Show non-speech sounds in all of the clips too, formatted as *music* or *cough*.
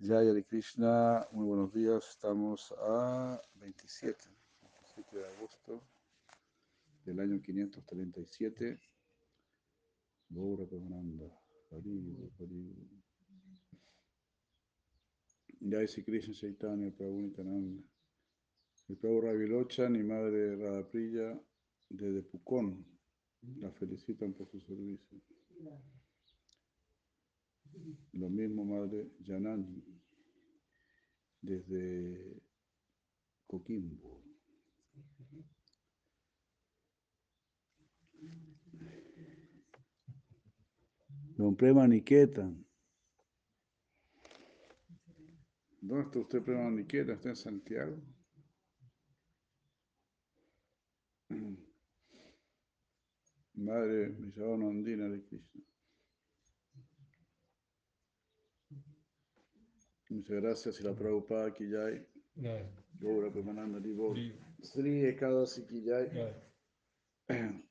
Jaya de Krishna, muy buenos días. Estamos a 27, 27 de agosto del año 537. Gaura Pamananda, Hari, Hari. Jaya Sri Krishna Chaitanya, Prabhu Nityananda. El Prabhu Ravilochan y Madre Radhapriya de Pucón la felicitan por su servicio. Lo mismo Madre Janani desde Coquimbo. Don Prema Niketan. ¿Dónde está usted, Prema Niketan? ¿Está en Santiago? Madre Mishabana Andina de Krishna. Muchas gracias. Y la Prabhupada hay. Gaura Pemananda Divo. Sri Ekadasi ki jai.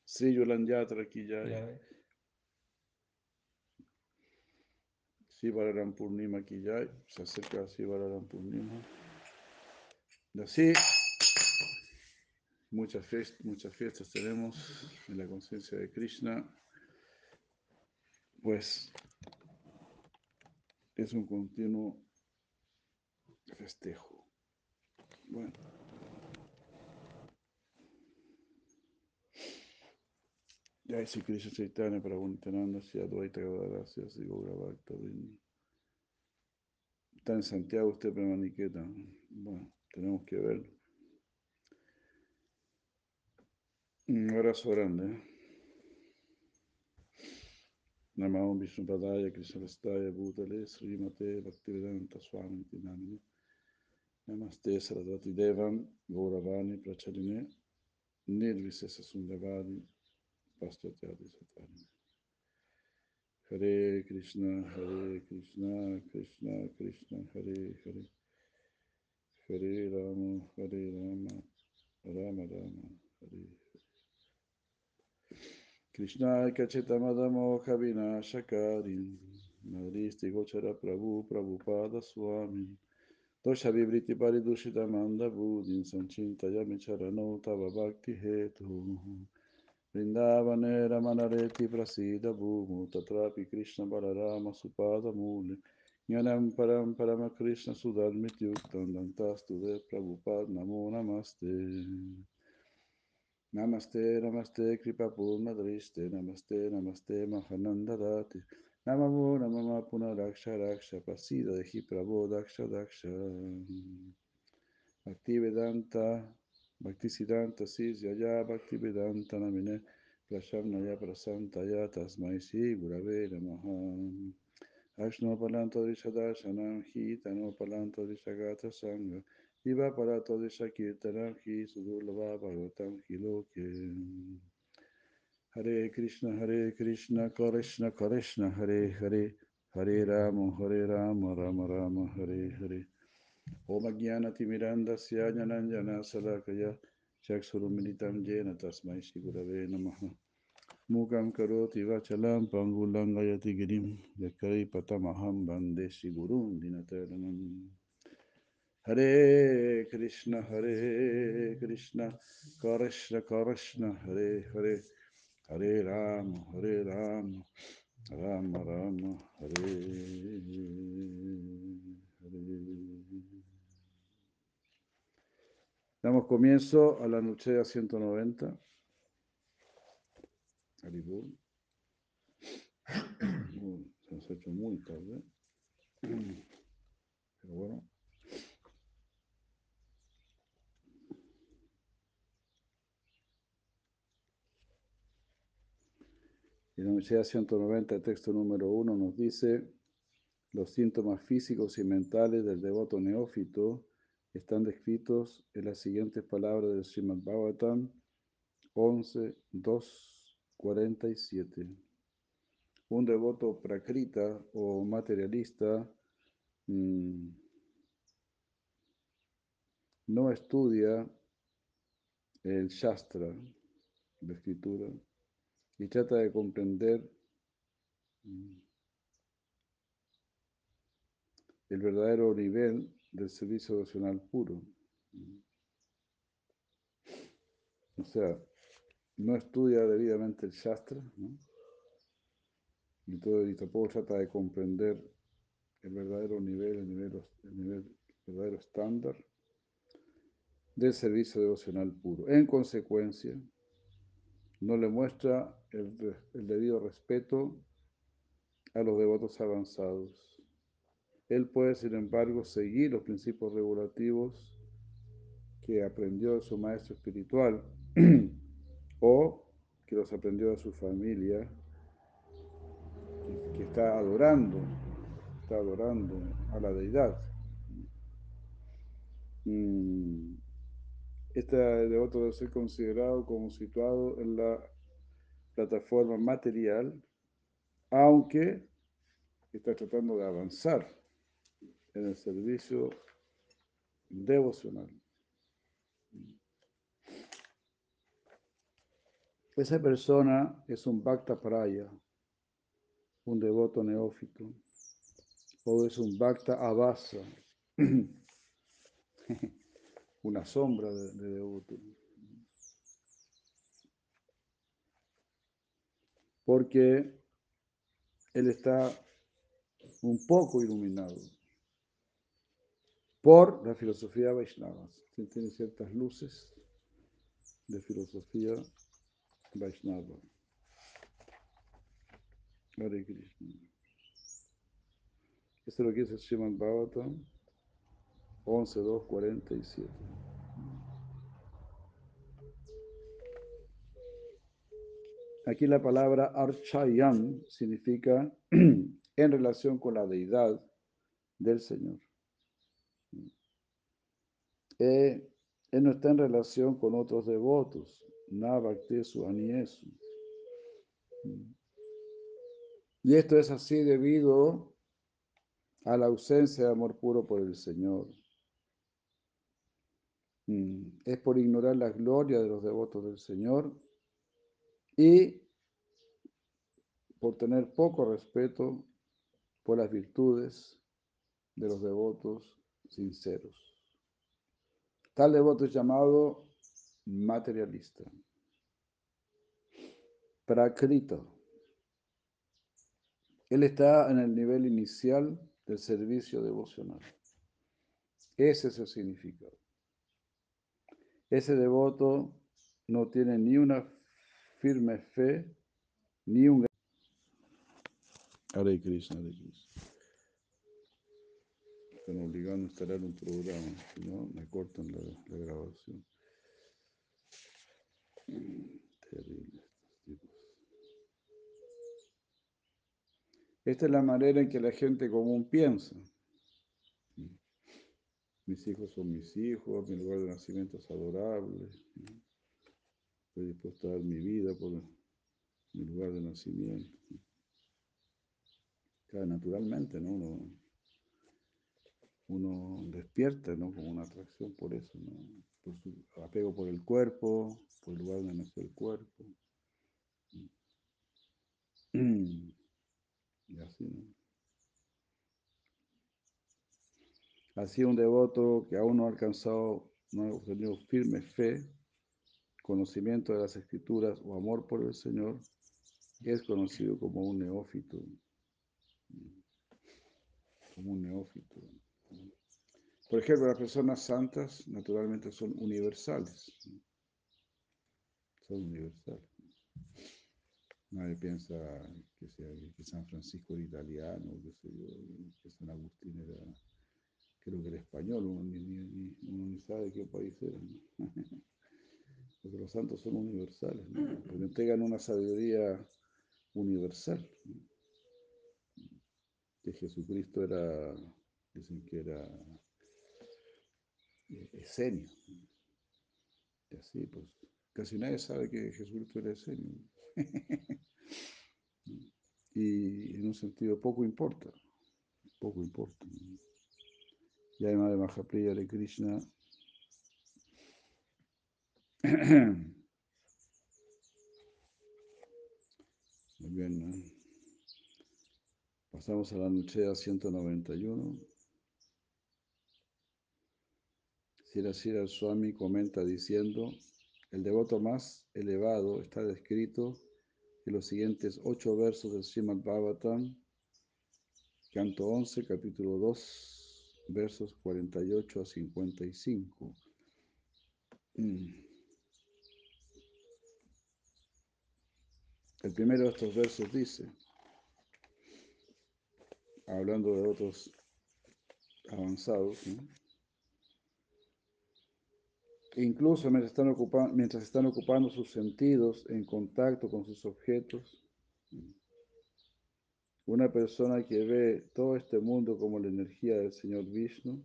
Sri Yolandatra ki jai. Sri Balaram Purnima ki jai. Se acerca Sri Balaram Purnima. Y así, muchas fiestas, muchas fiestas tenemos en la conciencia de Krishna. Pues es un continuo festejo. Bueno. Ya si Krishna Chaitanya para Nityananda, si Advaita Gadara, si así Gaura Bhakta Está en Santiago usted, Premaniqueta. Bueno, tenemos que verlo. Un abrazo grande. ¿eh? Namah Vishnu Padaya Krishna Vestaya Bhutale Srimate Bhaktivedanta Swami Tinamini Namaste Sarasvati Devam Gauravani Prachaline Nirvisesa Sundavadi Paschatyavi Satani Hare Krishna Hare Krishna Krishna Krishna Hare Hare. Hare Rama Hare Rama Rama Rama Hare Krishna Kachetamadamoha Vinashakarin Madristi Gochara Prabhu Prabhupada Swami दोषाभिवृत्ति परिदूषित मंदबूधि संचितयमि चरणौ तव भक्तिहेतुः वृन्दावने रमणरेति प्रसीद भूमौ तत्रापि कृष्णबलरामसुपादमूले ज्ञानं परं परमकृष्णसुधर्मित्युक्तं दन्तास्तु ते प्रभुपाद् नमो नमस्ते नमस्ते नमस्ते कृपपूर्णदृष्टे नमस्ते नमस्ते महनन्ददाति Namamu, Namama Puna Raksha Raksha, Pasida de Hiprabo Daksha Daksha, Bhakti Vedanta, Bhakti Siddhanta Sisya Ya, Bhakti Vedanta Namine, Prashamnaya Prasantaya, Tasmai Si, Gurave Namaha. Ashno Palanto Rishadarshanam, Hitano Palanto Rishagata Sangha, Iva para todo esa kirtanam hi sudurlava bhagavatam hi. हरे कृष्ण हरे कृष्ण कृष्ण कृष्ण हरे हरे हरे राम हरे राम राम राम हरे हरे ओम ज्ञानतिमिरान्दस्याजनञ्जनसलकय चक्षुरुमिलितं येन तस्मै श्रीगुरवे नमः मूकं करोति वचलं पङ्गुलङ्गयति गिरिं यकैपतमहं वंदे दिन दिनतरणम् हरे कृष्ण हरे कृष्ण कृष्ण कृष्ण हरे Hare Hare Rama, Hare Rama, Rama Rama, Hare Hare. Damos comienzo a la noche 190. Haribur. Se nos ha hecho muy tarde. Pero bueno. Y la Universidad 190, el texto número 1, nos dice, los síntomas físicos y mentales del devoto neófito están descritos en las siguientes palabras del Srimad Bhagavatam 11, 2, 47. Un devoto prakrita o materialista mmm, no estudia el Shastra, la escritura, y trata de comprender el verdadero nivel del servicio devocional puro. O sea, no estudia debidamente el Shastra, ¿no? y, todo, y tampoco trata de comprender el verdadero nivel, el nivel, el nivel verdadero estándar del servicio devocional puro. En consecuencia, no le muestra el, debido respeto a los devotos avanzados. Él puede, sin embargo, seguir los principios regulativos que aprendió de su maestro espiritual *clears throat* o que los aprendió de su familia, que, que está adorando, está adorando a la deidad. Mm, este devoto debe ser considerado como situado en la plataforma material, aunque está tratando de avanzar en el servicio devocional. Esa persona es un Bhakta Praya, un devoto neófito, o es un Bhakta Abasa, *clears throat* una sombra de, de devoto. Porque él está un poco iluminado por la filosofía Vaishnava. Tiene ciertas luces de filosofía Vaishnava. Hare Krishna. Esto es lo que dice Srimad Bhagavatam 11.2.47. Aquí la palabra archayam significa *clears throat* en relación con la deidad del Señor. Él no está en relación con otros devotos, Navaktesu Aniesu. Y esto es así debido a la ausencia de amor puro por el Señor. Mm, es por ignorar la gloria de los devotos del Señor y por tener poco respeto por las virtudes de los devotos sinceros. Tal devoto es llamado materialista. Prakrita. Él está en el nivel inicial del servicio devocional. Ese es el significado. Ese devoto no tiene ni una firme fe, ni un... Hare Krishna, Hare Krishna. Están obligando a instalar un programa, si no, me cortan la, la grabación. Terrible estos tipos. Esta es la manera en que la gente común piensa. Mis hijos son mis hijos, mi lugar de nacimiento es adorable. Estoy dispuesto a dar mi vida por mi lugar de nacimiento. Claro, naturalmente, ¿no? Uno, despierta, ¿no? Como una atracción por eso. Por su apego por el cuerpo, por el lugar donde nació el cuerpo. *clears throat* Y así, ¿no? Así un devoto que aún no ha alcanzado, no ha obtenido firme fe, conocimiento de las escrituras o amor por el Señor, es conocido como un neófito. Como un neófito. Por ejemplo, las personas santas naturalmente son universales. Son universales. Nadie piensa que, San Francisco era italiano, que, sé que San Agustín era, creo que era español, uno ni, ni, uno sabe qué país era. *laughs* Los santos son universales, ¿no? porque entregan una sabiduría universal. Que Jesucristo era, dicen que era eh, esenio. Y así, pues, casi nadie sabe que Jesucristo era esenio. *laughs* y en un sentido poco importa, poco importa. Y además de Mahapriya de Krishna, *clears throat* muy bien, ¿no? Pasamos a la Nuchea 191. Sirasira Swami comenta diciendo, el devoto más elevado está descrito en los siguientes ocho versos del Srimad Bhagavatam, canto 11, capítulo 2, versos 48 a 55. Mm. El primero de estos versos dice, hablando de otros avanzados, incluso mientras están, ocupando, mientras están ocupando sus sentidos en contacto con sus objetos, una persona que ve todo este mundo como la energía del Señor Vishnu,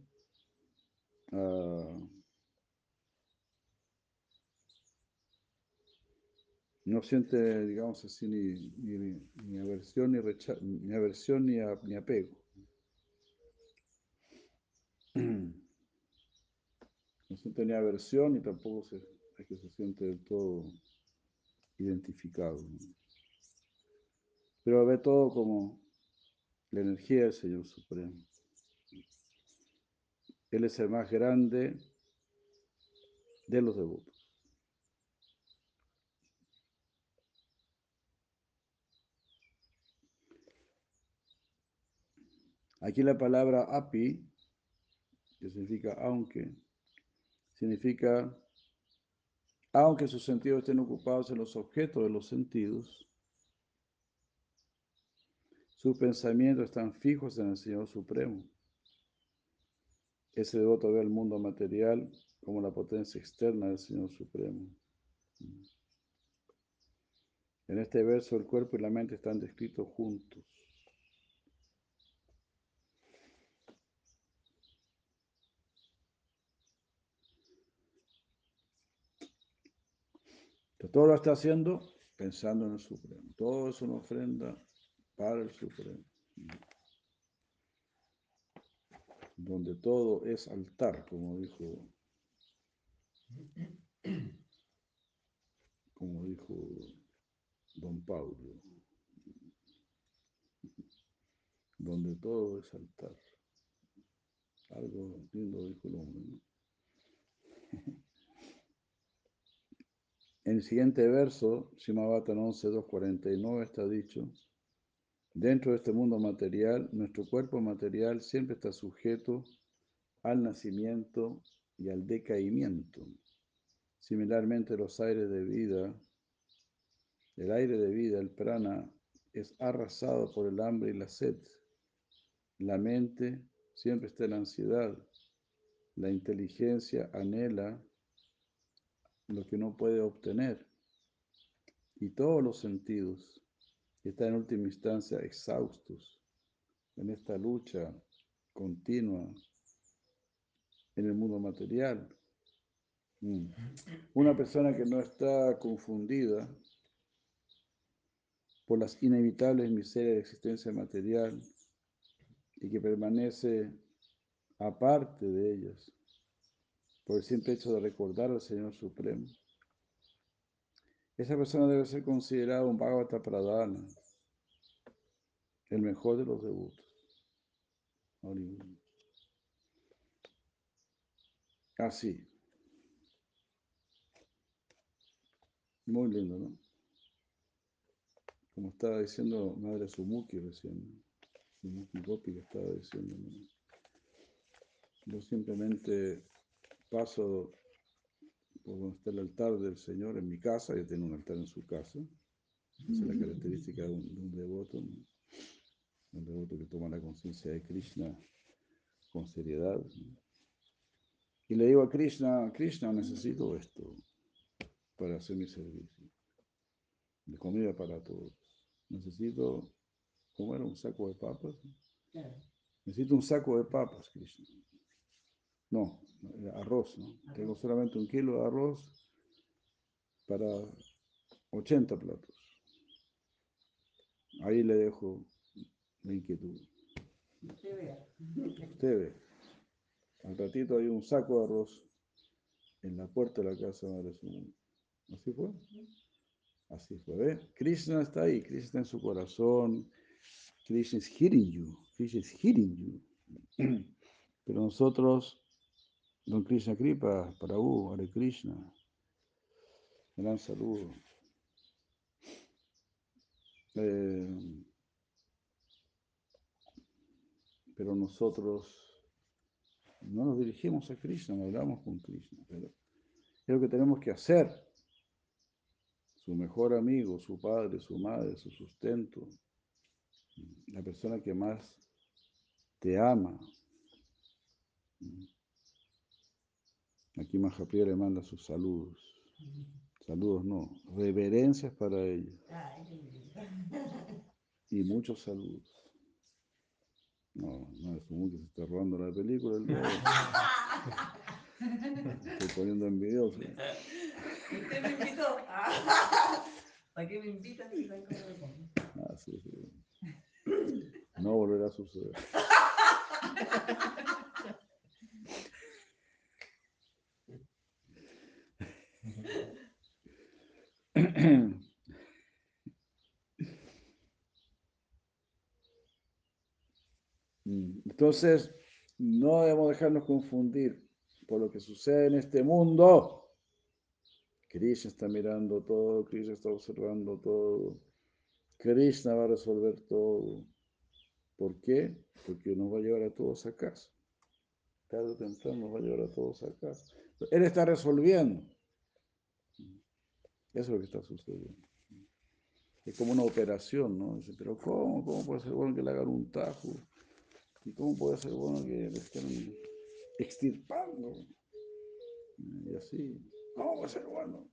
uh, no siente, digamos así, ni, ni, ni aversión, ni, rechazo, ni, aversión ni, apego. *clears throat* No siente ni aversión ni tampoco es que se siente del todo identificado. Pero ve todo como la energía del Señor Supremo. Él es el más grande de los devotos. Aquí la palabra api, que significa aunque, significa aunque sus sentidos estén ocupados en los objetos de los sentidos, sus pensamientos están fijos en el Señor Supremo. Ese devoto ve el mundo material como la potencia externa del Señor Supremo. En este verso el cuerpo y la mente están descritos juntos. Todo lo está haciendo pensando en el Supremo. Todo es una ofrenda para el Supremo. Donde todo es altar, como dijo, como dijo don Pablo. Donde todo es altar. Algo lindo dijo el hombre. ¿no? *laughs* En el siguiente verso, Shimabatan 11, 249, está dicho, dentro de este mundo material, nuestro cuerpo material siempre está sujeto al nacimiento y al decaimiento. Similarmente, los aires de vida, el aire de vida, el prana, es arrasado por el hambre y la sed. La mente siempre está en ansiedad. La inteligencia anhela lo que no puede obtener. Y todos los sentidos están en última instancia exhaustos en esta lucha continua en el mundo material. Mm. Una persona que no está confundida por las inevitables miserias de existencia material y que permanece aparte de ellas por el simple hecho de recordar al Señor Supremo. Esa persona debe ser considerada un Bhagavata Pradana, el mejor de los devotos. Así. Muy lindo, ¿no? Como estaba diciendo Madre Sumuki recién, Sumuki Gopi que estaba diciendo, yo simplemente paso por donde está el altar del Señor en mi casa, yo tengo un altar en su casa, esa es la característica de un, de un devoto, ¿no? un devoto que toma la conciencia de Krishna con seriedad. ¿no? Y le digo a Krishna, Krishna, necesito esto para hacer mi servicio, de comida para todos. Necesito, ¿cómo era? ¿Un saco de papas? Necesito un saco de papas, Krishna. No, arroz, ¿no? Tengo solamente un kilo de arroz para 80 platos. Ahí le dejo la inquietud. Usted vea. Usted ve. Al ratito hay un saco de arroz en la puerta de la casa de su ¿Así fue? Así fue. ¿Ve? Krishna está ahí, Krishna está en su corazón. Krishna is hitting you. Krishna is hitting you. *clears throat* Pero nosotros Don Krishna Kripa, Prabhu, Hare Krishna. Gran saludo. Eh, pero nosotros no nos dirigimos a Krishna, no hablamos con Krishna. Pero es lo que tenemos que hacer. Su mejor amigo, su padre, su madre, su sustento, la persona que más te ama. Aquí Mahaprira le manda sus saludos. Saludos no, reverencias para ella. Y muchos saludos. No, no es como que se está robando la película el día de hoy. *laughs* Estoy poniendo envidioso. Usted me invitó. *laughs* ¿Para qué me invitan si saben cómo me pongo? Ah, sí, sí. No volverá a suceder. *laughs* *clears throat* Entonces, no debemos dejarnos confundir por lo que sucede en este mundo. Krishna está mirando todo, Krishna está observando todo. Krishna va a resolver todo. ¿Por qué? Porque nos va a llevar a todos a casa. Tarde o nos va a llevar a todos a casa. Él está resolviendo. Eso es lo que está sucediendo. Es como una operación, ¿no? Dice, pero ¿cómo? ¿Cómo puede ser bueno que le hagan un tajo? ¿Y cómo puede ser bueno que le estén extirpando? Y así. ¿Cómo puede ser bueno?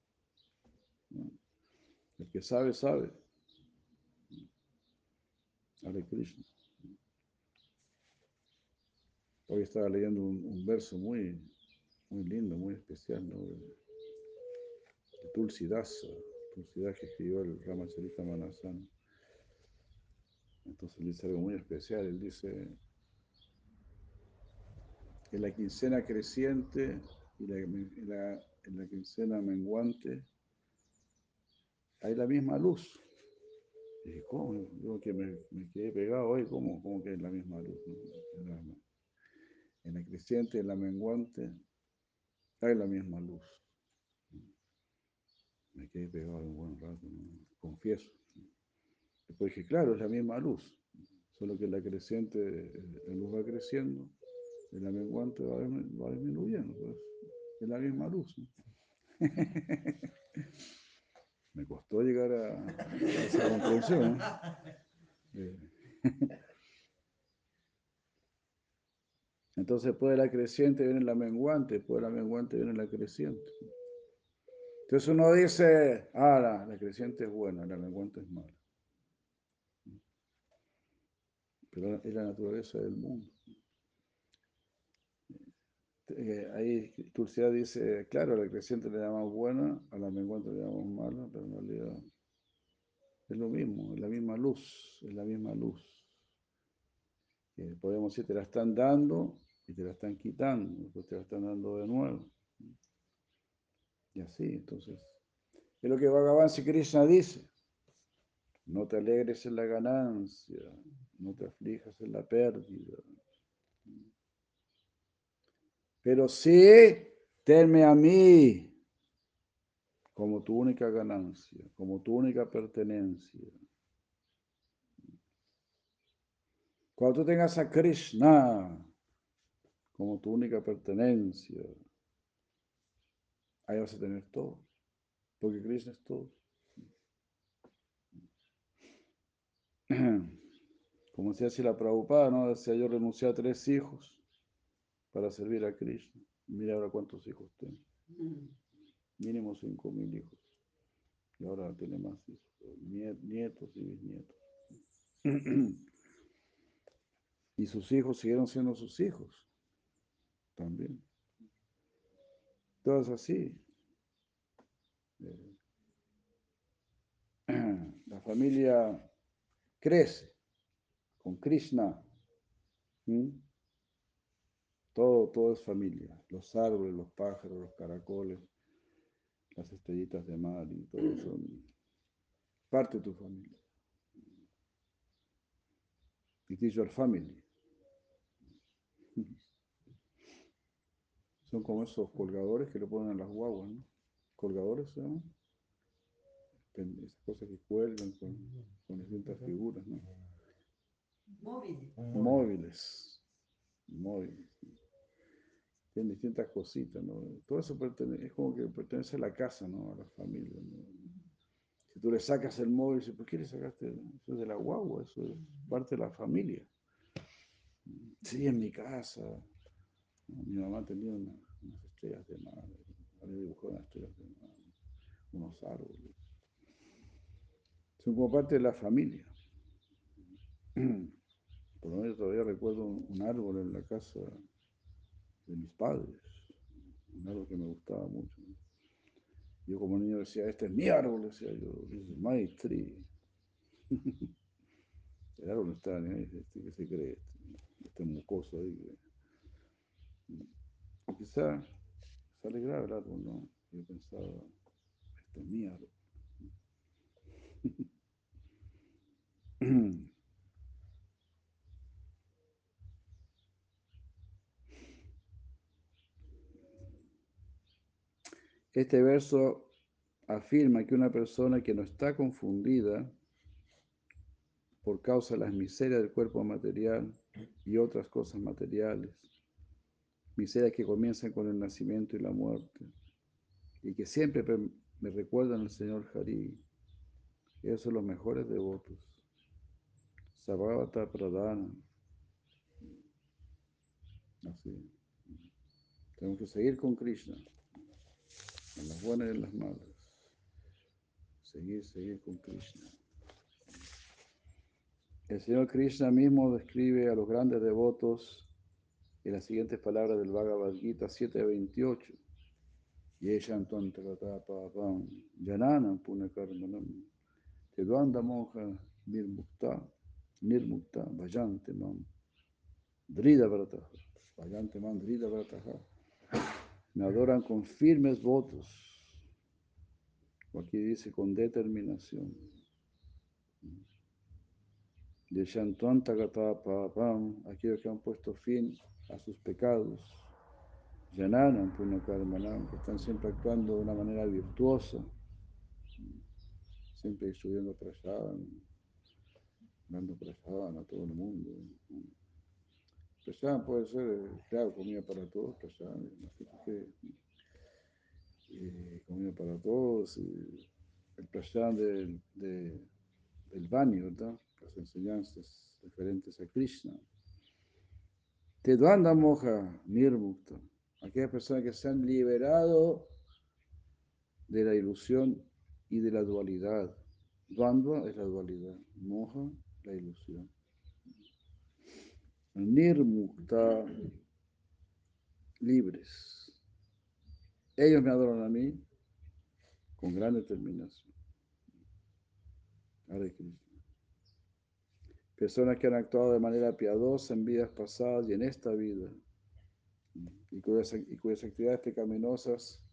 El que sabe, sabe. Hare Krishna. Hoy estaba leyendo un, un verso muy, muy lindo, muy especial, ¿no? Tulsidasa, Tulsidas que escribió el Ramacharita Manasana. Entonces dice algo muy especial. Él dice, en la quincena creciente y la, en, la, en la quincena menguante hay la misma luz. Y dije, ¿cómo? Yo que me, quedé pegado hoy, ¿cómo, ¿cómo que es la misma luz? En la, en la creciente y en la menguante hay la misma luz. Me quedé pegado un buen rato, confieso. Después dije, claro, es la misma luz, solo que la creciente la luz va creciendo, en la menguante va, va disminuyendo, pues, es la misma luz. *laughs* Me costó llegar a, esa conclusión. *laughs* Entonces, después de la creciente viene la menguante, después de la menguante viene la creciente. Entonces uno dice, ah, la, creciente es buena, la menguante es mala. Pero es la naturaleza del mundo. Eh, ahí Tulsia dice, claro, a la creciente le llamamos buena, a la menguante le llamamos mala, pero en realidad es lo mismo, es la misma luz, es la misma luz. Eh, podemos decir, te la están dando y te la están quitando, después te la están dando de nuevo. Y así, entonces, es lo que Bhagavan Sri Krishna dice. No te alegres en la ganancia, no te aflijas en la pérdida. Pero sí, tenme a mí como tu única ganancia, como tu única pertenencia. Cuando tú tengas a Krishna como tu única pertenencia, ahí vas a tener todo, porque Krishna es todo. *clears throat* Como decía así la Prabhupada, ¿no? Decía yo renuncié a tres hijos para servir a Krishna. Mira ahora cuántos hijos tengo. Mínimo cinco mil hijos. Y ahora tiene más hijos, nietos y bisnietos. *clears throat* y sus hijos siguieron siendo sus hijos. También. Todo es así. *clears throat* La familia crece con Krishna. Todo, todo es familia. Los árboles, los pájaros, los caracoles, las estrellitas de mar y todo son parte de tu familia. It is your family. Son como esos colgadores que le ponen a las guaguas, ¿no? Colgadores, ¿se llaman? Esas cosas que cuelgan con, con distintas figuras, ¿no? Móvil. Móviles. Móviles. Tienen distintas cositas, ¿no? Todo eso pertene- es como que pertenece a la casa, ¿no? A la familia, ¿no? Si tú le sacas el móvil, dices, ¿por qué le sacaste? Eso es de la guagua, eso es parte de la familia. Sí, en mi casa. Mi mamá tenía una- unas estrellas de mar, había dibujado unas estrellas de mar, unos árboles. Son como parte de la familia. *clears throat* Por lo menos todavía recuerdo un, árbol en la casa de mis padres, un árbol que me gustaba mucho. Yo como niño decía, este es mi árbol, decía yo, this is my tree. *laughs* El árbol está ahí, este, que se cree, este, este mucoso ahí. que- O quizá sale grave el árbol, ¿no? Yo pensaba, este es mi. Este verso afirma que una persona que no está confundida por causa de las miserias del cuerpo material y otras cosas materiales, miserias que comienzan con el nacimiento y la muerte, y que siempre me recuerdan al Señor Hari, esos son los mejores devotos. Sabhavata Pradana. Así. Tenemos que seguir con Krishna, en las buenas y en las malas. Seguir, seguir con Krishna. El Señor Krishna mismo describe a los grandes devotos en las siguientes palabras del Bhagavad Gita 7.28. Yeshan papam jananam punakarmanam tedvanda moja nirmukta nirmukta bhajante mam drida vrataha bhajante mam drida vrataha. Me adoran con firmes votos. O aquí dice con determinación papam aquellos que han puesto fin a sus pecados Yananam Punakarmanam, que están siempre actuando de una manera virtuosa, siempre distribuyendo prasad, dando prasad a todo el mundo. Prasad puede ser, claro, comida para todos, prasad, así que eh, comida para todos, el prasad del, de- del baño, ¿verdad? Las enseñanzas referentes a Krishna. Tedvanda moja nirmukta, aquellas personas que se han liberado de la ilusión y de la dualidad. Dvandva es la dualidad, moja la ilusión. Nirmukta, libres. Ellos me adoran a mí con gran determinación. Hare Krishna. Personas que han actuado de manera piadosa en vidas pasadas y en esta vida, y cuyas, y cuyas actividades pecaminosas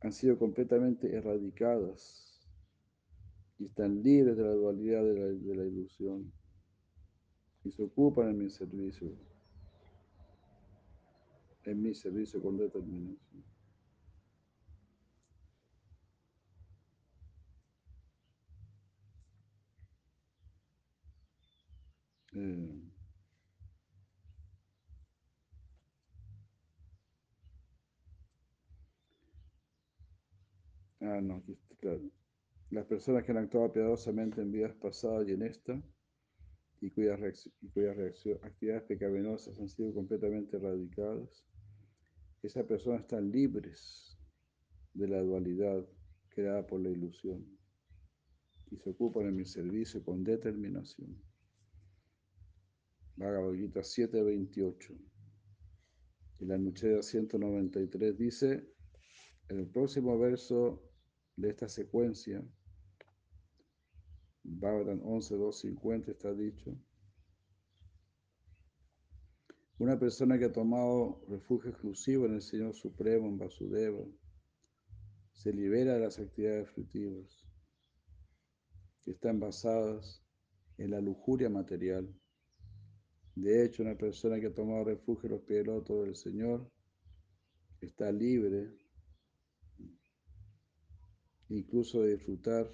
han sido completamente erradicadas y están libres de la dualidad de la, de la ilusión y se ocupan en mi servicio, en mi servicio con determinación. Eh, ah, no, aquí está claro. Las personas que han actuado piadosamente en vidas pasadas y en esta, y cuyas, y cuyas actividades pecaminosas han sido completamente erradicadas, esas personas están libres de la dualidad creada por la ilusión y se ocupan en mi servicio con determinación. Bhagavad Gita 7.28 y la Nucheda 193 dice, en el próximo verso de esta secuencia, Bhagavatam 11.250 está dicho, una persona que ha tomado refugio exclusivo en el Señor Supremo, en Vasudeva, se libera de las actividades fruitivas que están basadas en la lujuria material. De hecho, una persona que ha tomado refugio en los pies del Señor está libre incluso de disfrutar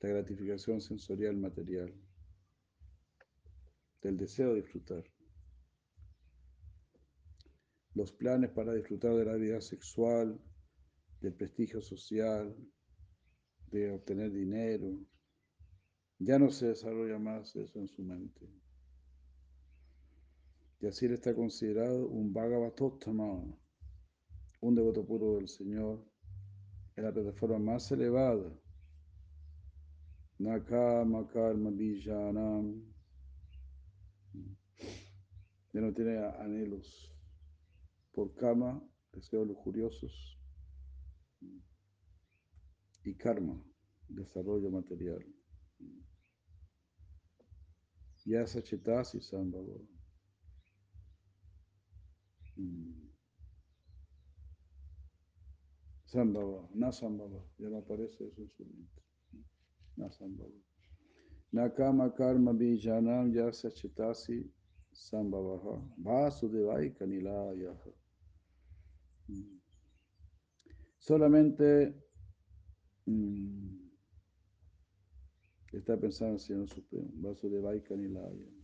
la gratificación sensorial material, del deseo de disfrutar. Los planes para disfrutar de la vida sexual, del prestigio social, de obtener dinero, ya no se desarrolla más eso en su mente. Y así él está considerado un Bhagavatottama, un devoto puro del Señor, en la plataforma más elevada. Nakama karma bijanam. Ya no tiene anhelos por kama, deseos lujuriosos, y karma, desarrollo material. Chetasi Sambhava. Na Sambhava, ya no aparece eso en su mente. Na Sambhava. Nakama karma bijanam yasa chetasi sambhavaha vasudevai kanilayaha. Solamente mm, está pensando en el Señor Supremo, Vasudevai Kanilaya.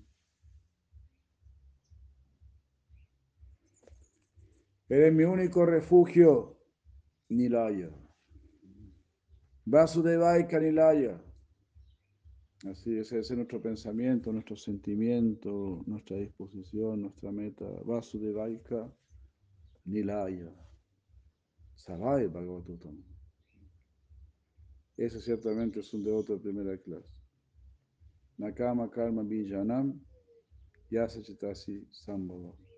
Eres mi único refugio, Nilaya. Vasudevai Kanilaya. Así es, ese es nuestro pensamiento, nuestro sentimiento, nuestra disposición, nuestra meta. Vasudevaika Nilaya. Savai Bhagavatam. Ese ciertamente es un devoto de primera clase. Nakama Karma Bijanam Yasa Chitasi Sambhava.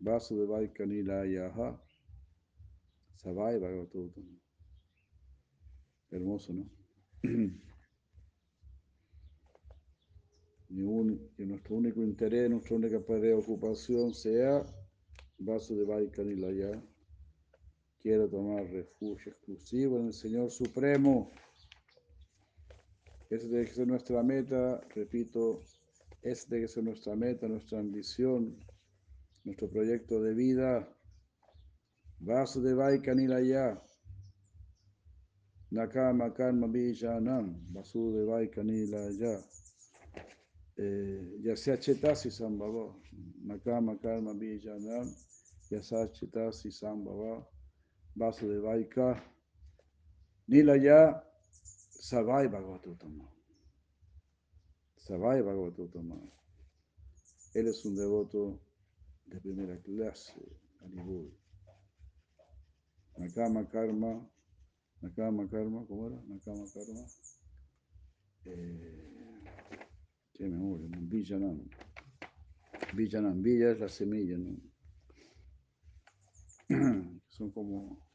Vasudevai Kanilayaha Savai Bhagavatam. Hermoso, ¿no? que nuestro único interés, nuestra única preocupación sea Vasudevai Kanilaya. Quiero tomar refugio exclusivo en el Señor Supremo. Esa debe ser nuestra meta, repito, esa debe ser nuestra meta, nuestra ambición, nuestro proyecto de vida. Vasudevai Kanilaya. Nakama Karma Bijanam. Vasudevai Kanilaya. Ya sea Chetasi Sambhava. Nakama Karma Bijanam. Ya sea Chetasi Sambhava. Vasudevaika, Nilaya, Savai Bhagavatutama. Savai Bhagavatutama. Él es un devoto de primera clase, Haribol. Nakama Karma, Nakama Karma, ¿cómo era? Nakama Karma. Eh, qué memoria. Villanam. Villanam, Villa es la semilla, ¿no? *clears throat* Son como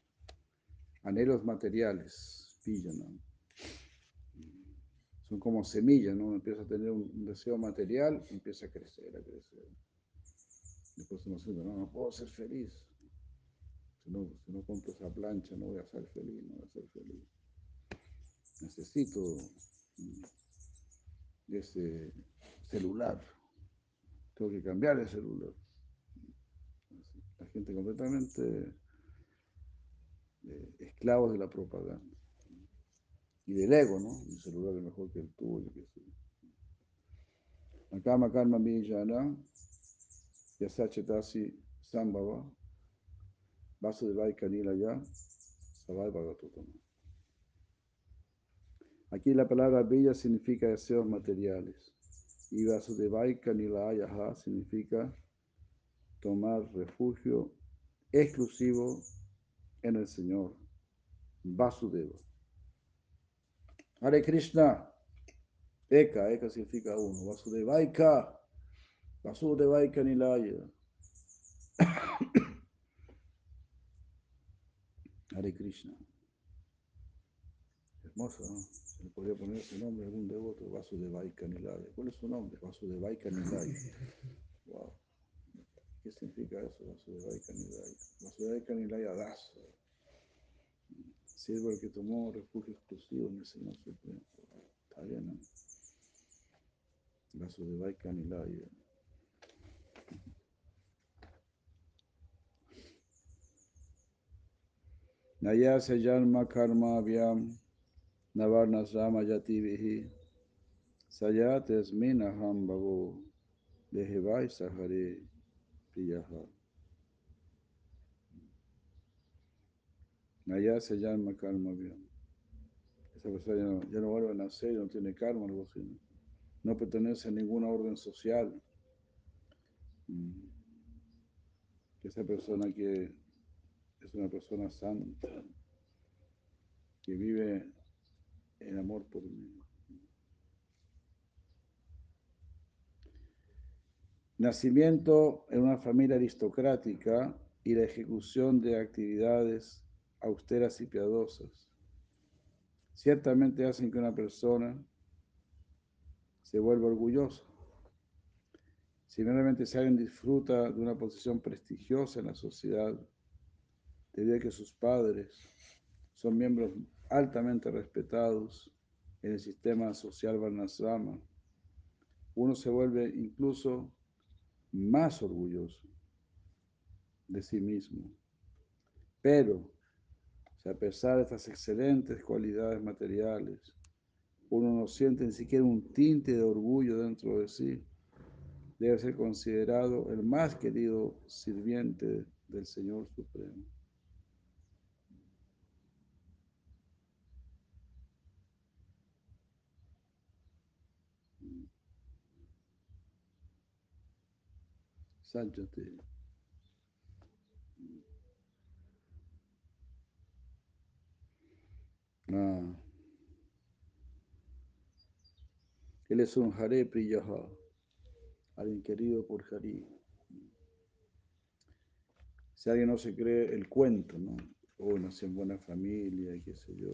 anhelos materiales, ¿no? Son como semillas, ¿no? Empieza a tener un, deseo material, empieza a crecer, a crecer. Después uno siente, no, no puedo ser feliz. Si no, si no compro esa plancha, no voy a ser feliz, no voy a ser feliz. Necesito ese celular. Tengo que cambiar el celular. La gente completamente esclavos de la propaganda y del ego, ¿no? Mi celular es mejor que el tuyo, que sí. Karma bijana, yasachetasi sambhava, vasudevai kanila ya, savai bhagatutama. Aquí la palabra bella significa deseos materiales y vasudevai kanilaya significa tomar refugio exclusivo en el Señor Vasudeva. Hare Krishna. Eka, Eka significa uno. Vasudevaika. Vasudevaika Nilaya. *coughs* Hare Krishna. Hermoso, ¿no? Se le podría poner ese nombre a algún devoto. Vasudevaika Nilaya. ¿Cuál es su nombre? Vasudevaika Nilaya. Wow. ¿Qué significa eso? Vasudevaika Nilaya. Vasudevaika Nilaya Das siervo el que tomó refugio exclusivo en el Señor Supremo. Está bien, ¿no? Vaso de Nayasya Janma Karma Vyam Navarnasrama Yati Vihi Sayat Esminaham Bhavo Dehevai Sahare Priyaha Nayasya Janma Karma Vyam Esa persona ya no, vuelve a nacer, no tiene karma, algo así. ¿no? no pertenece a ninguna orden social. Mm. Esa persona que es una persona santa, que vive en amor por mí. Nacimiento en una familia aristocrática y la ejecución de actividades austeras y piadosas ciertamente hacen que una persona se vuelva orgullosa. Si realmente alguien disfruta de una posición prestigiosa en la sociedad, debido a que sus padres son miembros altamente respetados en el sistema social Varnasrama, uno se vuelve incluso más orgulloso de sí mismo. Pero, si a pesar de estas excelentes cualidades materiales, uno no siente ni siquiera un tinte de orgullo dentro de sí, debe ser considerado el más querido sirviente del Señor Supremo. Sáncate. Ah. Él es un Hare Priyaha, alguien querido por Hari. Si alguien no se cree el cuento, ¿no? Oh, nací en buena familia, qué sé yo,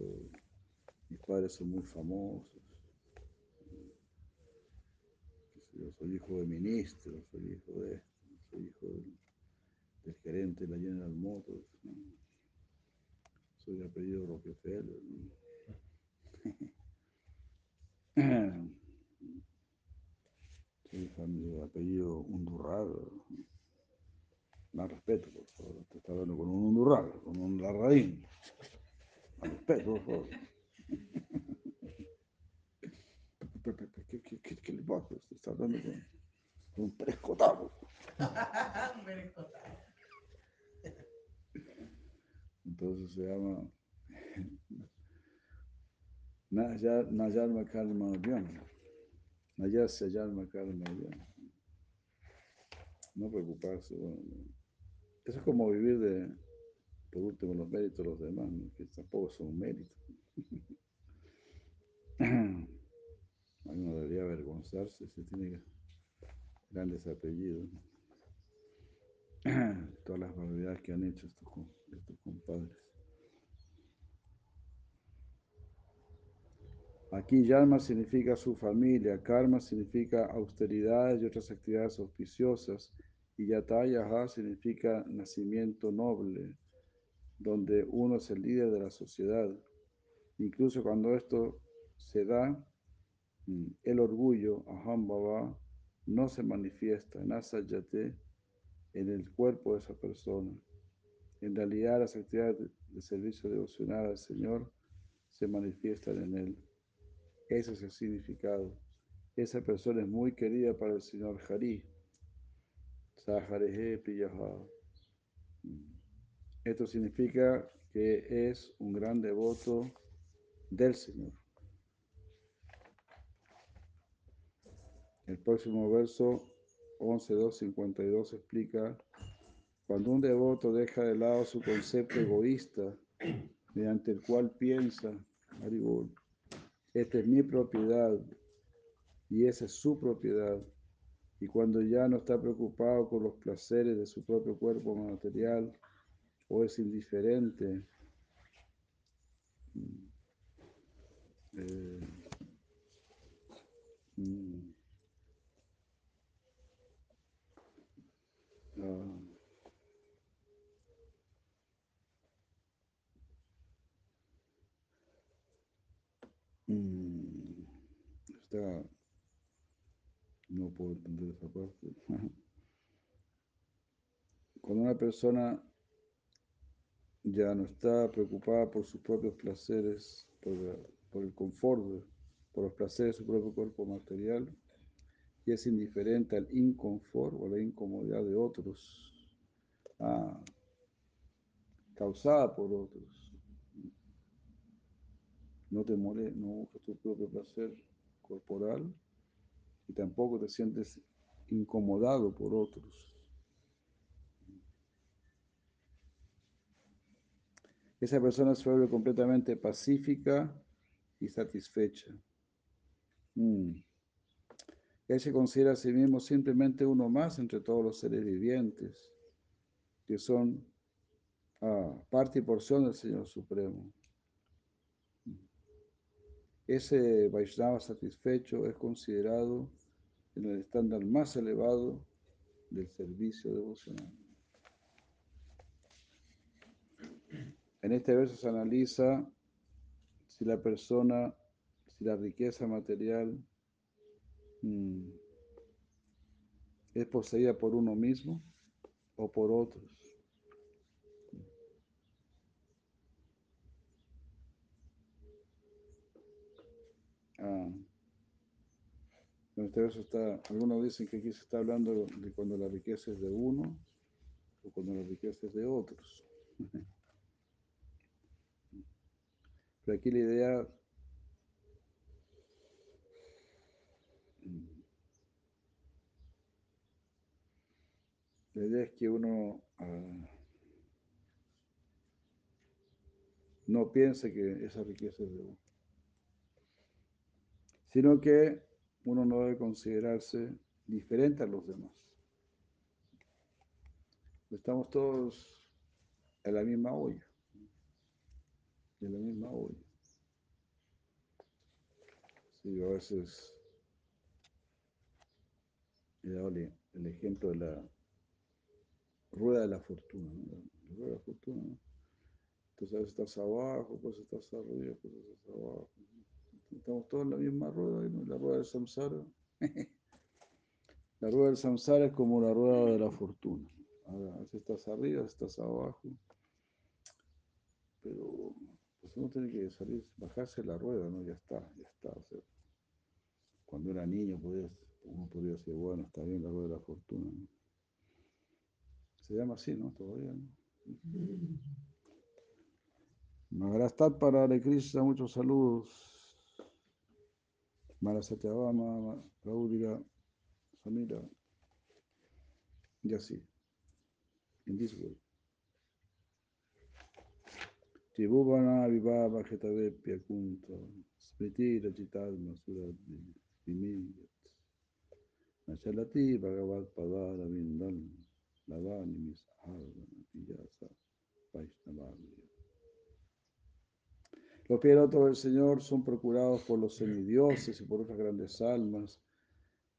mis padres son muy famosos, yo, soy hijo de ministro, soy hijo de, soy hijo del, del gerente de la General Motors, ¿no? soy de apellido Rockefeller. ¿no? *laughs* Soy familia de apellido Undurraga. Más respeto, por favor. Te está hablando con un Undurraga, con un Larraín. Más respeto, por favor. *laughs* ¿Qué, qué, qué, qué le pasa? Te está hablando con, un prescotado. Entonces se llama Nayar, Nayar Makalma Vyam. Nayasya Yalma Karma Vyam. No preocuparse. Eso es como vivir de, por último, los méritos de los demás, que tampoco son un mérito. *clears throat* Uno debería avergonzarse si tiene grandes apellidos. *clears throat* Todas las barbaridades que han hecho estos, compadres. Aquí Yalma significa su familia, Karma significa austeridades y otras actividades auspiciosas, y Yatayaha significa nacimiento noble, donde uno es el líder de la sociedad. Incluso cuando esto se da, el orgullo, Aham Baba, no se manifiesta, Nasayate, en el cuerpo de esa persona. En realidad, las actividades de servicio devocional al Señor se manifiestan en él. Ese es el significado. Esa persona es muy querida para el Señor Hari. Saharehe Priyaha. Esto significa que es un gran devoto del Señor. El próximo verso 11.2.52 explica, cuando un devoto deja de lado su concepto egoísta, mediante el cual piensa, Haribol, esta es mi propiedad y esa es su propiedad, y cuando ya no está preocupado por los placeres de su propio cuerpo material o es indiferente, eh, mm, mm, está, no puedo entender esa parte. *laughs* Cuando una persona ya no está preocupada por sus propios placeres, por el confort, por los placeres de su propio cuerpo material, y es indiferente al inconfort o la incomodidad de otros, ah, causada por otros. No te mole, no buscas tu propio placer corporal y tampoco te sientes incomodado por otros. Esa persona se vuelve completamente pacífica y satisfecha. Mm. Él se considera a sí mismo simplemente uno más entre todos los seres vivientes, que son ah, parte y porción del Señor Supremo. Ese Vaishnava satisfecho es considerado en el estándar más elevado del servicio devocional. En este verso se analiza si la persona, si la riqueza material es poseída por uno mismo o por otros. Ah, este está, algunos dicen que aquí se está hablando de cuando la riqueza es de uno o cuando la riqueza es de otros. *laughs* Pero aquí la idea la idea es que uno ah, no piense que esa riqueza es de uno, sino que uno no debe considerarse diferente a los demás. Estamos todos en la misma olla de la misma olla. Sí, a veces he dado el ejemplo de la rueda de la fortuna. La rueda de la fortuna. Entonces a veces estás abajo, pues estás arriba, pues estás abajo. Estamos todos en la misma rueda, ¿no? la rueda del samsara. *laughs* la rueda del samsara es como la rueda de la fortuna. A veces estás arriba, estás abajo. Pero pues uno tiene que salir, bajarse la rueda, ¿no? Ya está, ya está. cuando era niño podías, uno podría decir, bueno, está bien la rueda de la fortuna. Se llama así, ¿no? Todavía, ¿no? Maharastat para Hare Krishna, muchos saludos. Mara Satyabama, Raudira, Samira. Y así. In this way. Tribhuvana vivava jetavepya kunta smriti rachitadma suradvimiyat Nachalati bhagavad padara vindal Los pilotos del Señor son procurados por los semidioses y por otras grandes almas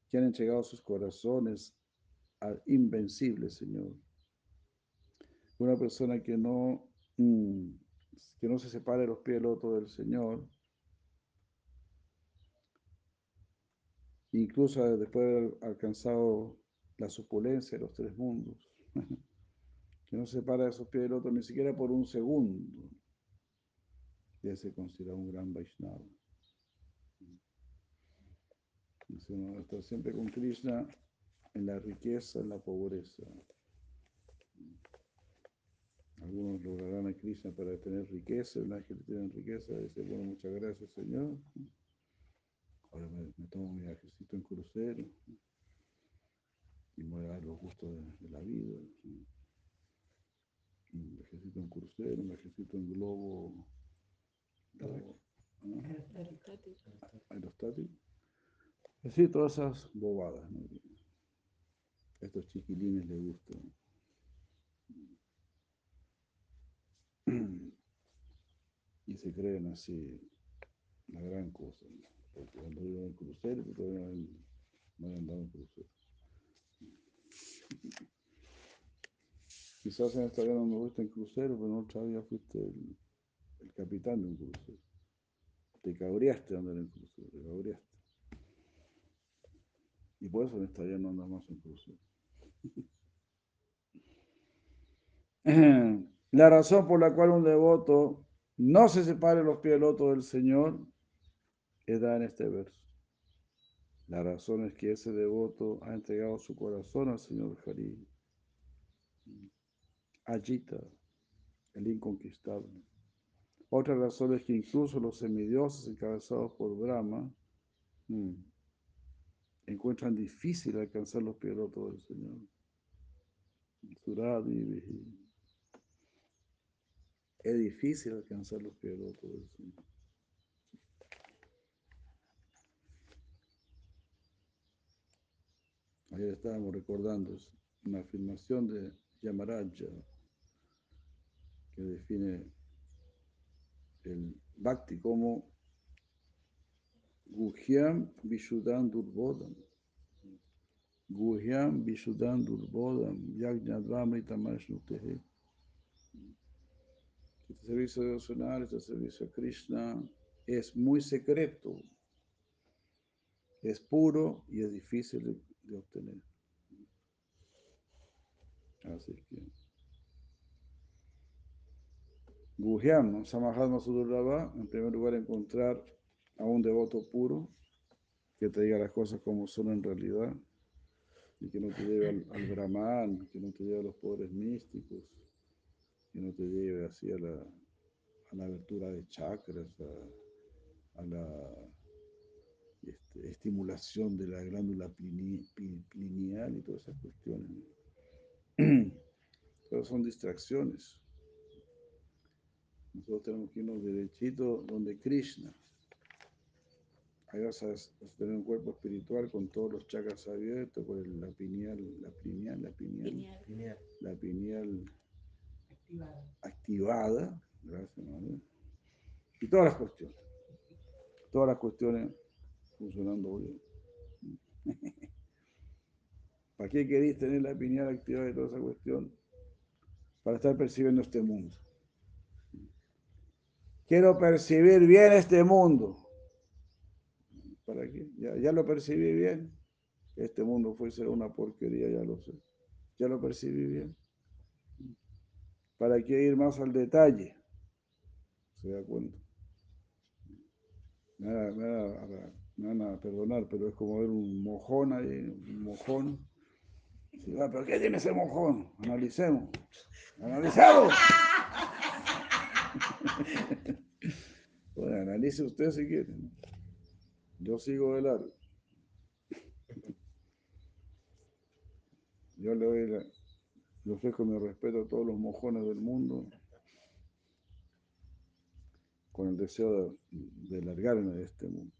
que han entregado sus corazones al invencible Señor. Una persona que no mm, que no se separe los pies del otro del Señor. Incluso después de haber alcanzado la supulencia de los tres mundos. *laughs* que no se separe de sus pies del otro ni siquiera por un segundo. Ya se considera un gran Vaishnava. Está siempre con Krishna en la riqueza, en la pobreza. Algunos lograrán a Krishna para tener riqueza, vez que tienen riqueza, dice, bueno, muchas gracias Señor. Ahora me, tomo mi viajecito en crucero y me voy a dar los gustos de, la vida. Un viajecito en crucero, un viajecito en globo. Aerostático. Sí, todas esas bobadas. ¿no? estos chiquilines les gustan. *clears throat* y se creen así la gran cosa. Porque cuando iban en crucero, todavía no habían dado en crucero. Quizás en esta vida no me gusta en crucero, pero en otra vida fuiste el, el capitán de un crucero. Te cabreaste andar en crucero, te cabreaste. Y por eso en esta vida no anda más en crucero. *laughs* La razón por la cual un devoto no se separe los pies del loto del Señor es dada en este verso. La razón es que ese devoto ha entregado su corazón al Señor Hari. Ajita, el inconquistable. Otra razón es que incluso los semidioses encabezados por Brahma mm, encuentran difícil alcanzar los pies del Señor. Es difícil alcanzar los pies del Señor. Estábamos recordando una afirmación de Yamaraja que define el bhakti como Guhyam Vishuddhan Durbodham. Guhyam Vishuddhan Durbodham Yajnadvamritamashnutehe. Este servicio devocional, este servicio a Krishna es muy secreto, es puro y es difícil de obtener. Así que. Guhyam, Samahadma Sudurlava, en primer lugar encontrar a un devoto puro que te diga las cosas como son en realidad y que no te lleve al, Brahman, que no te lleve a los poderes místicos, que no te lleve así a la, a la abertura de chakras, a la este, estimulación de la glándula pineal y todas esas cuestiones. *clears throat* Todas son distracciones. Nosotros tenemos que irnos derechito donde Krishna. Ahí vas a, tener un cuerpo espiritual con todos los chakras abiertos, por la pineal, la pineal, la pineal, la pineal activada. activada. Gracias, Y todas las cuestiones. Todas las cuestiones funcionando bien. *laughs* ¿Para qué queréis tener la opinión activada de toda esa cuestión? Para estar percibiendo este mundo. Quiero percibir bien este mundo. ¿Para qué? Ya, lo percibí bien. Este mundo fuese una porquería, ya lo sé. Ya lo percibí bien. ¿Para qué ir más al detalle? ¿Se da cuenta? Nada, nada, me van a perdonar, pero es como ver un mojón ahí, un mojón. ¿Pero qué tiene ese mojón? Analicemos. ¡Analicemos! *laughs* bueno, analice usted si quiere. Yo sigo de largo. Yo le doy la, le ofrezco mi respeto a todos los mojones del mundo con el deseo de, de largarme de este mundo.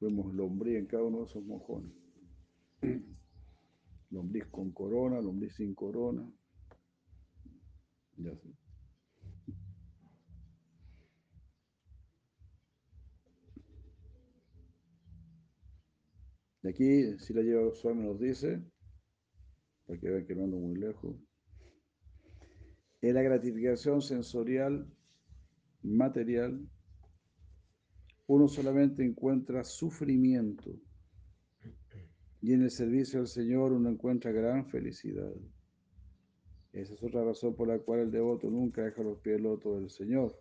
Vemos lombriz en cada uno de esos mojones. *clears throat* Lombriz con corona, lombriz sin corona. Ya sé. Y aquí, si la lleva Swami nos dice, para que vean que no ando muy lejos, en la gratificación sensorial, material, uno solamente encuentra sufrimiento y en el servicio al Señor uno encuentra gran felicidad. Esa es otra razón por la cual el devoto nunca deja los pies lotos del Señor.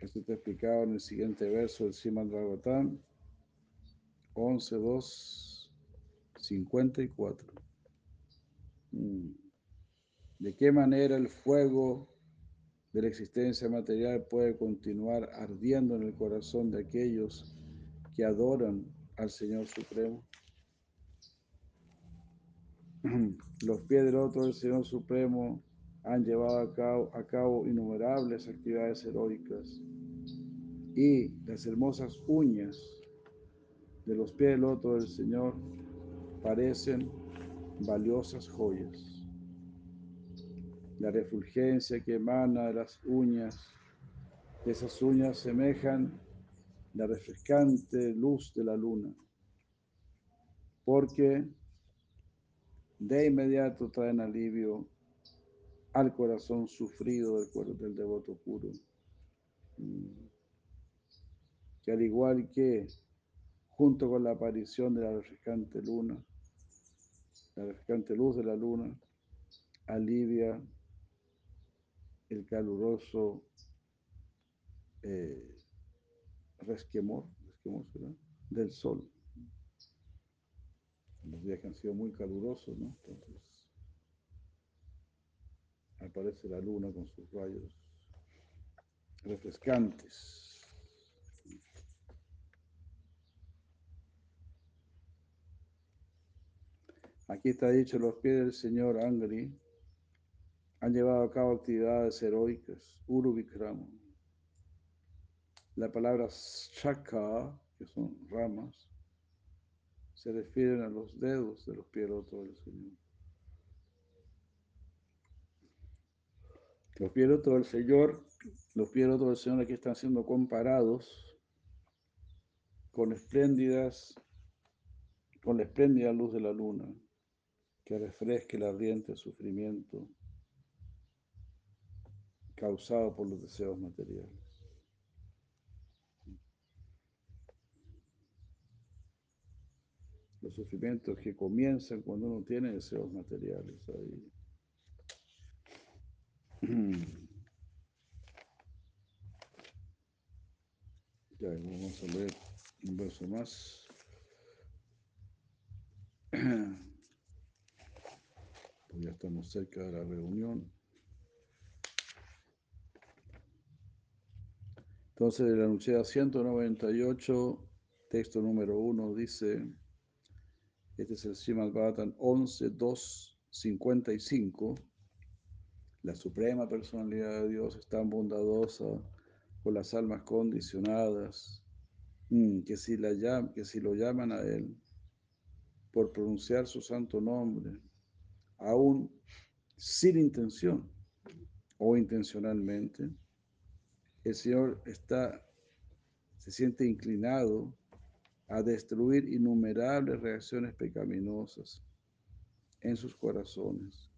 Esto está explicado en el siguiente verso del Siman Ragotán 11, 2, 54. ¿De qué manera el fuego de la existencia material puede continuar ardiendo en el corazón de aquellos que adoran al Señor Supremo. *clears throat* Los pies del otro del Señor Supremo han llevado a cabo, innumerables actividades heroicas y las hermosas uñas de los pies del otro del Señor parecen valiosas joyas la refulgencia que emana de las uñas, esas uñas semejan la refrescante luz de la luna, porque de inmediato traen alivio al corazón sufrido del, del devoto puro, mm. que al igual que junto con la aparición de la refrescante luna, la refrescante luz de la luna alivia el caluroso eh, resquemor, resquemor del sol. Los días han sido muy calurosos, ¿no? Entonces aparece la luna con sus rayos refrescantes. Aquí está dicho, los pies del señor Angri han llevado a cabo actividades heroicas, Uruvikrama. La palabra Shaka, que son ramas, se refieren a los dedos de los pies del Señor. Los pies del Señor, los pies del Señor aquí están siendo comparados con espléndidas, con la espléndida luz de la luna que refresque el ardiente sufrimiento causado por los deseos materiales. Los sufrimientos que comienzan cuando uno tiene deseos materiales. Ahí. *clears throat* Ya, vamos a leer un verso más. *clears throat* ya estamos cerca de la reunión. Entonces, la anunciada 198, texto número 1, dice, este es el Srimad Bhattan 11, 2, 55. La suprema personalidad de Dios es tan bondadosa con las almas condicionadas mm, que si, la, que si lo llaman a Él por pronunciar su santo nombre, aún sin intención o intencionalmente, el Señor está, se siente inclinado a destruir innumerables reacciones pecaminosas en sus corazones.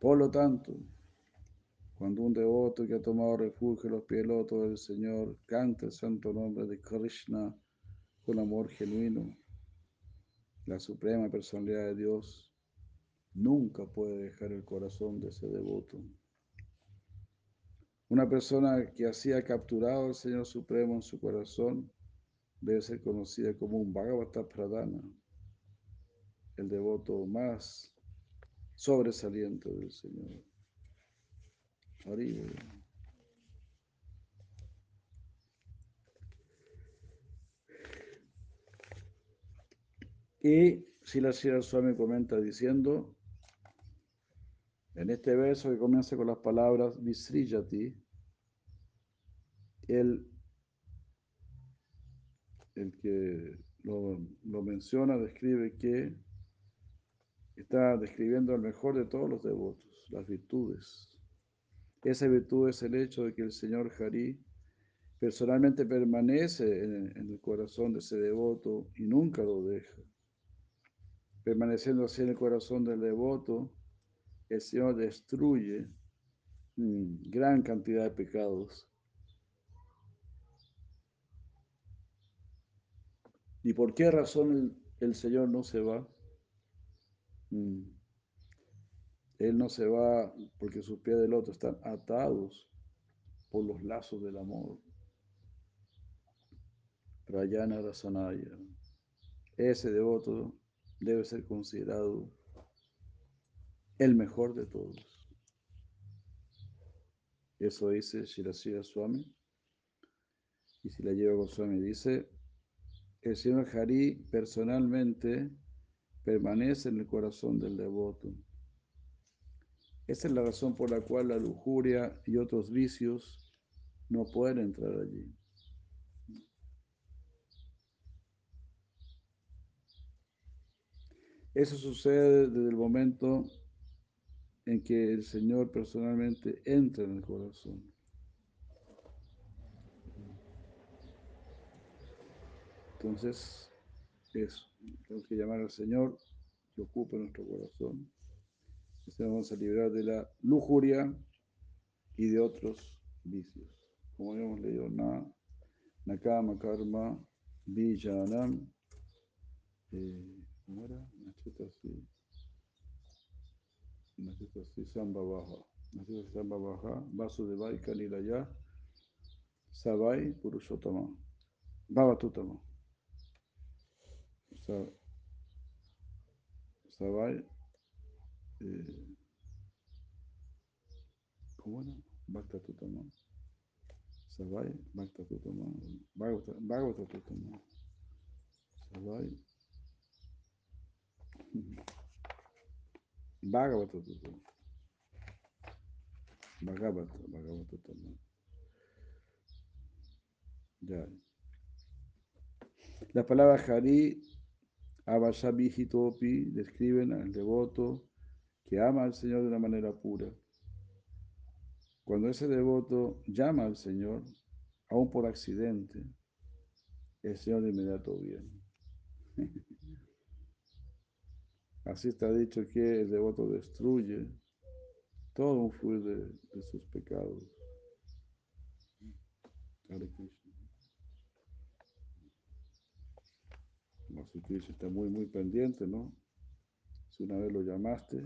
Por lo tanto, cuando un devoto que ha tomado refugio en los pies del Señor canta el santo nombre de Krishna con amor genuino, la suprema personalidad de Dios nunca puede dejar el corazón de ese devoto. Una persona que así ha capturado al Señor Supremo en su corazón debe ser conocida como un Bhagavata Pradana, el devoto más sobresaliente del Señor. Y si la Swami comenta diciendo, en este verso que comienza con las palabras Visriyati, él, el que lo, menciona, describe que está describiendo el mejor de todos los devotos, las virtudes. Esa virtud es el hecho de que el Señor Hari personalmente permanece en, en, el corazón de ese devoto y nunca lo deja. Permaneciendo así en el corazón del devoto, el Señor destruye mm, gran cantidad de pecados. ¿Y por qué razón el, Señor no se va? Mm. Él no se va porque sus pies del otro están atados por los lazos del amor. Rayana Rasanaya. Ese devoto debe ser considerado el mejor de todos. Eso dice Shirashira Swami. Y si la lleva Swami dice, el señor Hari personalmente permanece en el corazón del devoto. Esa es la razón por la cual la lujuria y otros vicios no pueden entrar allí. Eso sucede desde el momento en que el Señor personalmente entra en el corazón. Entonces, eso, tenemos que llamar al Señor que ocupe nuestro corazón. Así vamos a liberar de la lujuria y de otros vicios. Como habíamos leído, na, nakama karma, vijanam, eh, ¿Cómo era? Nacheta sí. Sí, Samba Baja. Sí, Samba Baja. Vaso de Vaika Nilaya. Sabai Purushotama. Bhavatutama. Sa- Sabai. Eh, ¿Cómo era? Bhakta Tutama. Sabai, Bhakta Tutama. Bhagavata Bhagavata Tutama. Sabai. Bhagavata Tutama. Bhagavata, Bhagavata Tutama. Ya. La palabra Hari, Avashabhihitopi, describen al devoto que ama al Señor de una manera pura. Cuando ese devoto llama al Señor, aún por accidente, el Señor de inmediato viene. *laughs* Así está dicho que el devoto destruye todo un fluir de, sus pecados. Hare Krishna. Está muy, muy pendiente, ¿no? Si una vez lo llamaste,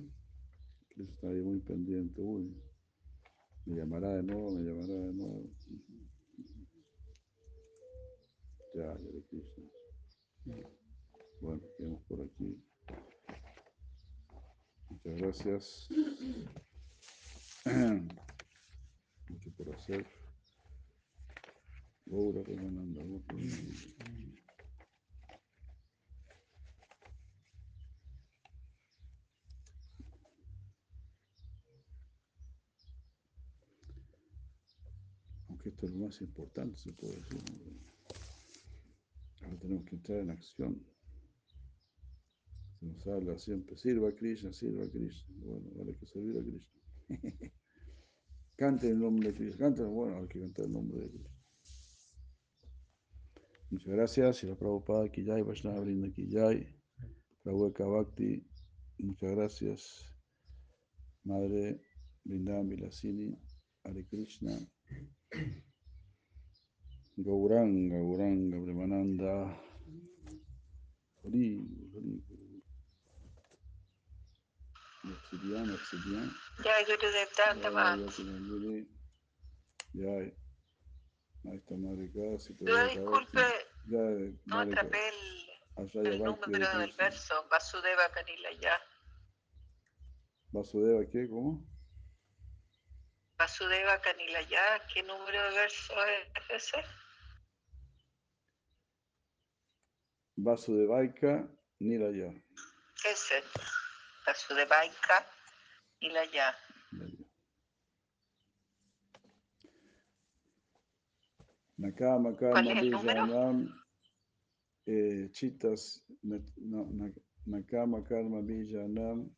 Krishna está ahí muy pendiente. Uy, me llamará de nuevo, me llamará de nuevo. Ya, Hare Krishna. Bueno, quedamos por aquí. Muchas gracias. Mucho por hacer. Premananda. Aunque esto es lo más importante, se puede decir. Ahora tenemos que entrar en acción. Nos habla siempre, sirva a Krishna, sirva a Krishna. Bueno, ahora hay que servir a Krishna. *laughs* Cante el nombre de Krishna, cante, bueno, hay que cantar el nombre de Krishna. Muchas gracias, y la Prabhupada Kijay, Vaishnava Brinda Kijay, Prabhupada Bhakti, muchas gracias, Madre Vrindavan Vilasini, Hare Krishna, Gauranga, Gauranga, Premananda, Hari, Hari, Jai Gurudev. Ya, Kasi, Yo disculpe, Ya, no atrapé el, el número del verso. Vasudeva Kanilaya. Vasudeva, ¿qué? ¿Cómo? Vasudeva Kanilaya. ¿Qué número de verso es ese? Vasudevaika Niraya. Ese. Vasudevaika Nilaya. Nakama ¿Cuál es el número? Eh, Chitas na- na- na- Nakama Karma Bijanam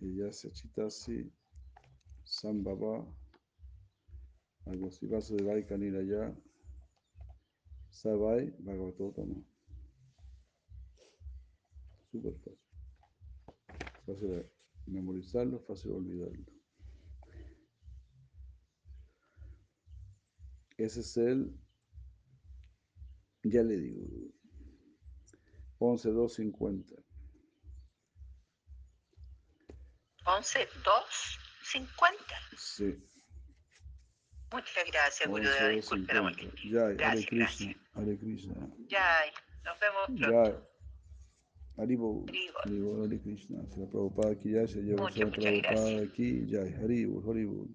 Yasya Chitasi Sambhava algo así Vasudevaika Niraya Savai Bhagavatotama Súper fácil. Fácil de memorizarlo, fácil de olvidarlo. Ese es el, ya le digo, 11250. 11, 2, 50. Sí, Muchas gracias, Gurudev. Disculpe la 11250. molestia. Hare Gracias, Krishna, gracias. Hare Krishna. Jai. Nos vemos pronto. Jai. Haribo, Haribo. Haribo, Hare Krishna. Se la Prabhupada aquí ya se lleva a Prabhupada aquí. Jai, Haribo, Haribo.